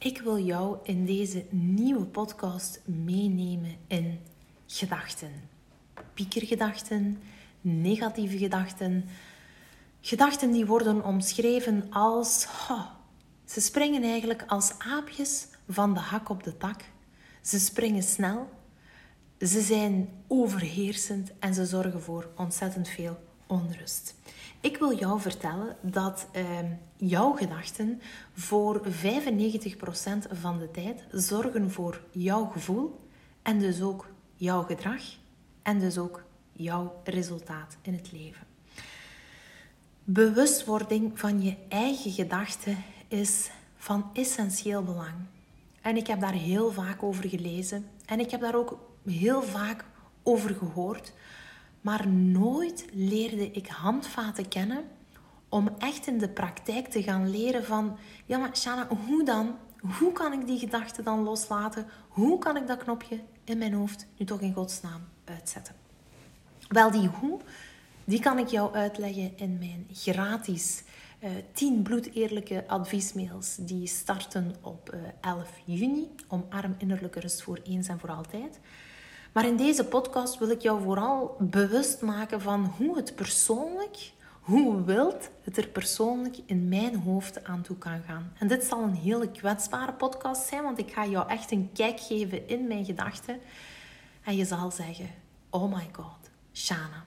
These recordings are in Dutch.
Ik wil jou in deze nieuwe podcast meenemen in gedachten. Piekergedachten, negatieve gedachten. Gedachten die worden omschreven als. ze springen eigenlijk als aapjes van de hak op de tak. Ze springen snel. Ze zijn overheersend en ze zorgen voor ontzettend veel onrust. Ik wil jou vertellen dat uh, jouw gedachten voor 95% van de tijd zorgen voor jouw gevoel en dus ook jouw gedrag en dus ook jouw resultaat in het leven. Bewustwording van je eigen gedachten is van essentieel belang. En ik heb daar heel vaak over gelezen en ik heb daar ook heel vaak over gehoord. Maar nooit leerde ik handvaten kennen om echt in de praktijk te gaan leren van... Ja, maar Shana, hoe dan? Hoe kan ik die gedachte dan loslaten? Hoe kan ik dat knopje in mijn hoofd nu toch in godsnaam uitzetten? Wel, die hoe, die kan ik jou uitleggen in mijn gratis uh, eh, 10 bloedeerlijke adviesmails. Die starten op uh, eh, 11 juni. Omarm innerlijke rust voor eens en voor altijd. Maar in deze podcast wil ik jou vooral bewust maken van hoe het persoonlijk, hoe wild het er persoonlijk in mijn hoofd aan toe kan gaan. En dit zal een hele kwetsbare podcast zijn, want ik ga jou echt een kijk geven in mijn gedachten. En je zal zeggen: Oh my god, Shana.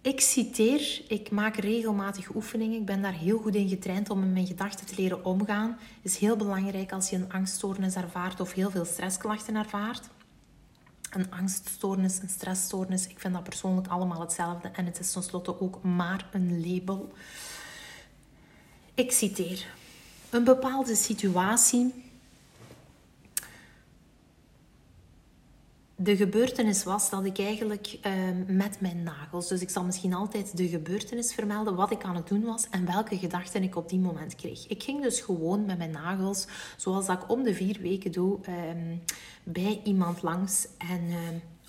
Ik citeer, ik maak regelmatig oefeningen. Ik ben daar heel goed in getraind om met mijn gedachten te leren omgaan. Is heel belangrijk als je een angststoornis ervaart of heel veel stressklachten ervaart een angststoornis, een stressstoornis. Ik vind dat persoonlijk allemaal hetzelfde en het is tenslotte ook maar een label. Ik citeer: Een bepaalde situatie. De gebeurtenis was dat ik eigenlijk uh, met mijn nagels, dus ik zal misschien altijd de gebeurtenis vermelden, wat ik aan het doen was en welke gedachten ik op die moment kreeg. Ik ging dus gewoon met mijn nagels, zoals dat ik om de vier weken doe, uh, bij iemand langs. En uh,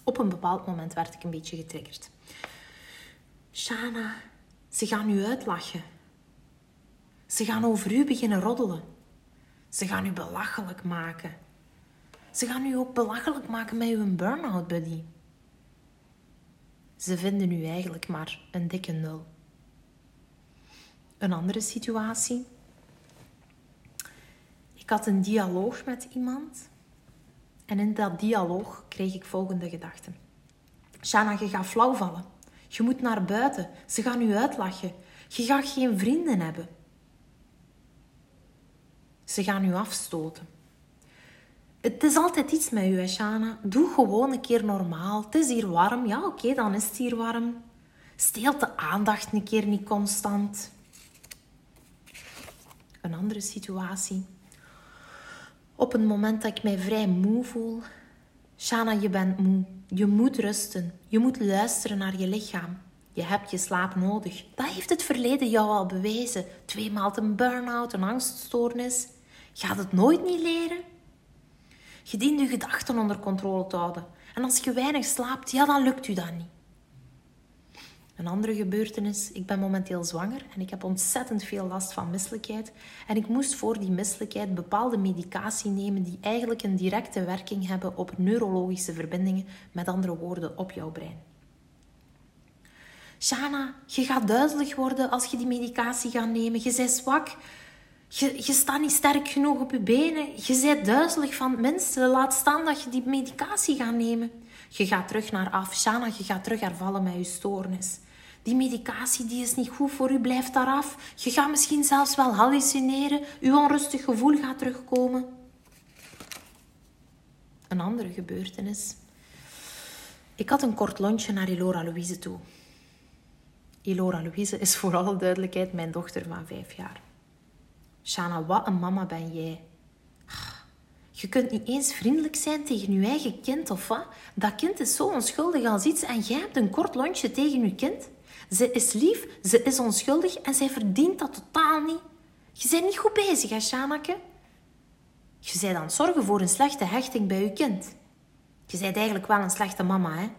op een bepaald moment werd ik een beetje getriggerd. Shana, ze gaan u uitlachen. Ze gaan over u beginnen roddelen. Ze gaan u belachelijk maken. Ze gaan u ook belachelijk maken met uw burn-out buddy. Ze vinden u eigenlijk maar een dikke nul. Een andere situatie. Ik had een dialoog met iemand en in dat dialoog kreeg ik volgende gedachten. Shana, je gaat flauw vallen. Je moet naar buiten. Ze gaan u uitlachen. Je gaat geen vrienden hebben. Ze gaan u afstoten. Het is altijd iets met u, Shana. Doe gewoon een keer normaal. Het is hier warm. Ja, oké, dan is het hier warm. Steelt de aandacht een keer niet constant. Een andere situatie. Op een moment dat ik mij vrij moe voel. Shana, je bent moe. Je moet rusten. Je moet luisteren naar je lichaam. Je hebt je slaap nodig. Dat heeft het verleden jou al bewezen. Tweemaal een burn-out, een angststoornis. Gaat het nooit niet leren? Je dient je gedachten onder controle te houden. En als je weinig slaapt, ja, dan lukt u dat niet. Een andere gebeurtenis, ik ben momenteel zwanger en ik heb ontzettend veel last van misselijkheid. En ik moest voor die misselijkheid bepaalde medicatie nemen die eigenlijk een directe werking hebben op neurologische verbindingen, met andere woorden op jouw brein. Shana, je gaat duizelig worden als je die medicatie gaat nemen. Je bent zwak. Je, je staat niet sterk genoeg op je benen. Je bent duizelig van mensen. Laat staan dat je die medicatie gaat nemen. Je gaat terug naar af. Shana, je gaat terug hervallen met je stoornis. Die medicatie die is niet goed voor u, blijft daar af. Je gaat misschien zelfs wel hallucineren. Uw onrustig gevoel gaat terugkomen. Een andere gebeurtenis. Ik had een kort lontje naar Elora Louise toe. Elora Louise is voor alle duidelijkheid mijn dochter van vijf jaar. Shana, wat een mama ben jij. Je kunt niet eens vriendelijk zijn tegen je eigen kind of wat? Dat kind is zo onschuldig als iets en jij hebt een kort lontje tegen je kind? Ze is lief, ze is onschuldig en zij verdient dat totaal niet. Je bent niet goed bezig, hè, Shanake? Je bent aan het zorgen voor een slechte hechting bij je kind. Je bent eigenlijk wel een slechte mama, hè?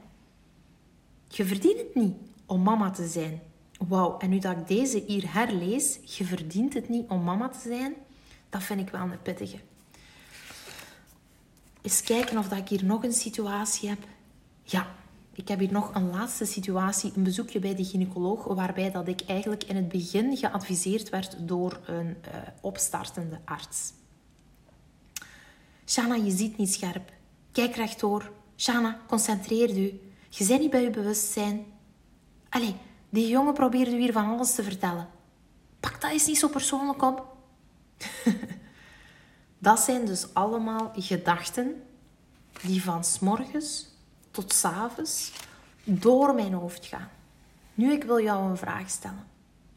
Je verdient het niet om mama te zijn. Wauw, en nu dat ik deze hier herlees, je verdient het niet om mama te zijn, Dat vind ik wel een pittige. Eens kijken of dat ik hier nog een situatie heb. Ja, ik heb hier nog een laatste situatie, een bezoekje bij de gynaecoloog, waarbij dat ik eigenlijk in het begin geadviseerd werd door een uh, opstartende arts. Shana, je ziet niet scherp. Kijk rechtdoor. Shana, concentreer u. Je bent niet bij je bewustzijn. Allee, die jongen probeert u hier van alles te vertellen. Pak dat eens niet zo persoonlijk op. dat zijn dus allemaal gedachten die van morgens tot s avonds door mijn hoofd gaan. Nu, ik wil jou een vraag stellen.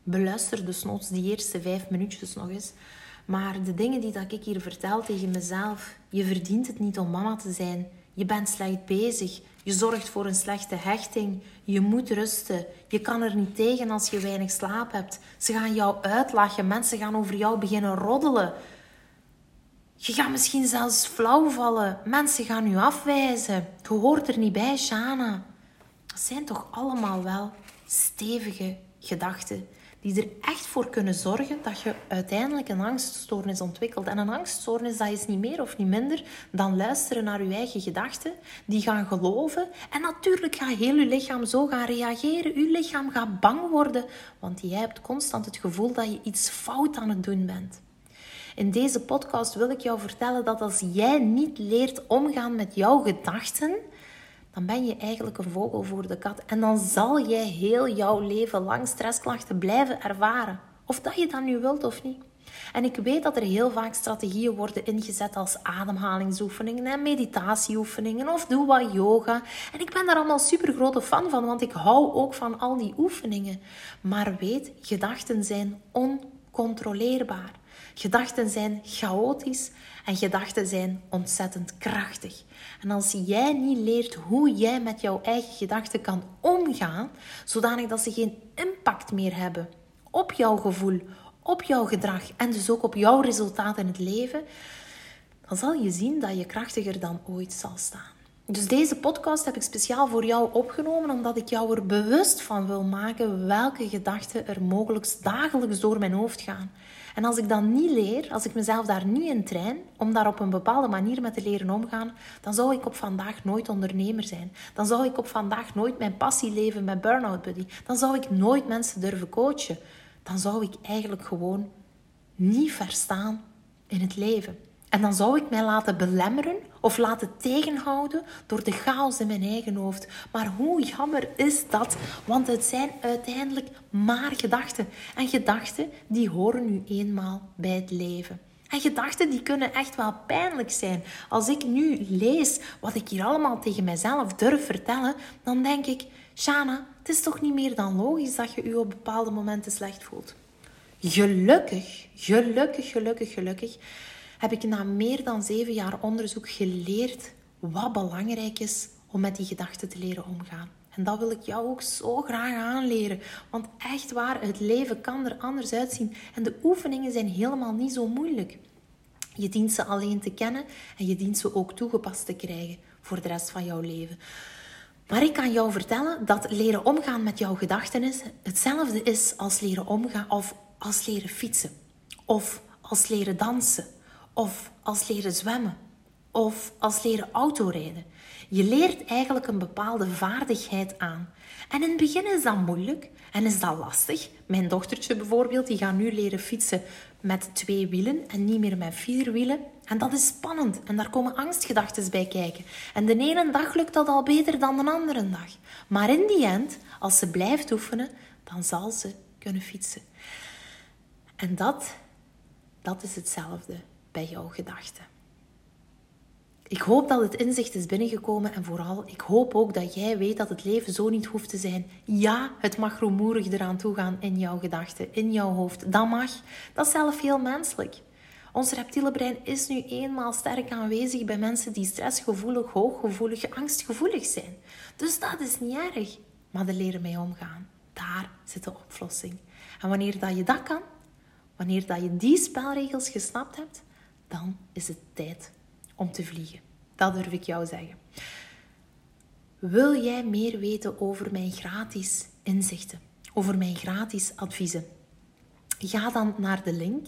Beluister dus noods die eerste vijf minuutjes nog eens. Maar de dingen die dat ik hier vertel tegen mezelf, je verdient het niet om mama te zijn. Je bent slecht bezig. Je zorgt voor een slechte hechting. Je moet rusten. Je kan er niet tegen als je weinig slaap hebt. Ze gaan jou uitlachen. Mensen gaan over jou beginnen roddelen. Je gaat misschien zelfs flauw vallen. Mensen gaan je afwijzen. Je hoort er niet bij, Shana. Dat zijn toch allemaal wel stevige gedachten die er echt voor kunnen zorgen dat je uiteindelijk een angststoornis ontwikkelt. En een angststoornis dat is niet meer of niet minder dan luisteren naar je eigen gedachten, die gaan geloven. En natuurlijk gaat heel je lichaam zo gaan reageren. Je lichaam gaat bang worden, want jij hebt constant het gevoel dat je iets fout aan het doen bent. In deze podcast wil ik jou vertellen dat als jij niet leert omgaan met jouw gedachten, dan ben je eigenlijk een vogel voor de kat. En dan zal jij heel jouw leven lang stressklachten blijven ervaren. Of dat je dat nu wilt of niet. En ik weet dat er heel vaak strategieën worden ingezet als ademhalingsoefeningen en meditatieoefeningen of doe wat yoga. En ik ben daar allemaal super grote fan van, want ik hou ook van al die oefeningen. Maar weet, gedachten zijn oncontroleerbaar. Gedachten zijn chaotisch en gedachten zijn ontzettend krachtig. En als jij niet leert hoe jij met jouw eigen gedachten kan omgaan, zodanig dat ze geen impact meer hebben op jouw gevoel, op jouw gedrag en dus ook op jouw resultaat in het leven, dan zal je zien dat je krachtiger dan ooit zal staan. Dus deze podcast heb ik speciaal voor jou opgenomen omdat ik jou er bewust van wil maken welke gedachten er mogelijk dagelijks door mijn hoofd gaan. En als ik dat niet leer, als ik mezelf daar niet in train, om daar op een bepaalde manier mee te leren omgaan, dan zou ik op vandaag nooit ondernemer zijn. Dan zou ik op vandaag nooit mijn passie leven met Burnout Buddy. Dan zou ik nooit mensen durven coachen. Dan zou ik eigenlijk gewoon niet verstaan in het leven. En dan zou ik mij laten belemmeren of laten tegenhouden door de chaos in mijn eigen hoofd. Maar hoe jammer is dat? Want het zijn uiteindelijk maar gedachten. En gedachten die horen nu eenmaal bij het leven. En gedachten die kunnen echt wel pijnlijk zijn. Als ik nu lees wat ik hier allemaal tegen mijzelf durf vertellen, dan denk ik, Shana, het is toch niet meer dan logisch dat je je op bepaalde momenten slecht voelt. Gelukkig, gelukkig, gelukkig, gelukkig heb ik na meer dan zeven jaar onderzoek geleerd wat belangrijk is om met die gedachten te leren omgaan. En dat wil ik jou ook zo graag aanleren. Want echt waar, het leven kan er anders uitzien. En de oefeningen zijn helemaal niet zo moeilijk. Je dient ze alleen te kennen en je dient ze ook toegepast te krijgen voor de rest van jouw leven. Maar ik kan jou vertellen dat leren omgaan met jouw gedachten is hetzelfde is als leren omgaan of als leren fietsen of als leren dansen of als leren zwemmen of als leren autorijden. Je leert eigenlijk een bepaalde vaardigheid aan. En in het begin is dat moeilijk en is dat lastig. Mijn dochtertje bijvoorbeeld, die gaat nu leren fietsen met twee wielen en niet meer met vier wielen. En dat is spannend en daar komen angstgedachten bij kijken. En de ene dag lukt dat al beter dan de andere dag. Maar in die end, als ze blijft oefenen, dan zal ze kunnen fietsen. En dat, dat is hetzelfde bij jouw gedachten. Ik hoop dat het inzicht is binnengekomen en vooral, ik hoop ook dat jij weet dat het leven zo niet hoeft te zijn. Ja, het mag rumoerig eraan toe gaan in jouw gedachten, in jouw hoofd. Dat mag. Dat is zelf heel menselijk. Ons reptiele brein is nu eenmaal sterk aanwezig bij mensen die stressgevoelig, hooggevoelig, angstgevoelig zijn. Dus dat is niet erg. Maar er leren mee omgaan. Daar zit de oplossing. En wanneer dat je dat kan, wanneer dat je die spelregels gesnapt hebt, dan is het tijd om te vliegen. Dat durf ik jou zeggen. Wil jij meer weten over mijn gratis inzichten, over mijn gratis adviezen? Ga dan naar de link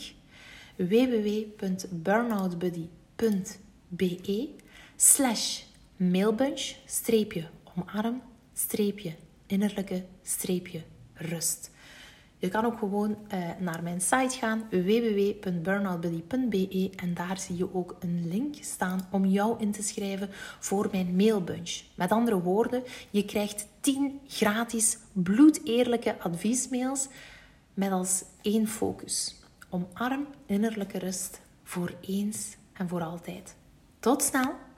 www.burnoutbuddy.be slash mailbunch streepje omarm streepje innerlijke streepje rust. Je kan ook gewoon uh, naar mijn site gaan www.burnoutbuddy.be en daar zie je ook een link staan om jou in te schrijven voor mijn mailbunch. Met andere woorden, je krijgt 10 gratis bloedeerlijke adviesmails met als één focus. Omarm innerlijke rust voor eens en voor altijd. Tot snel!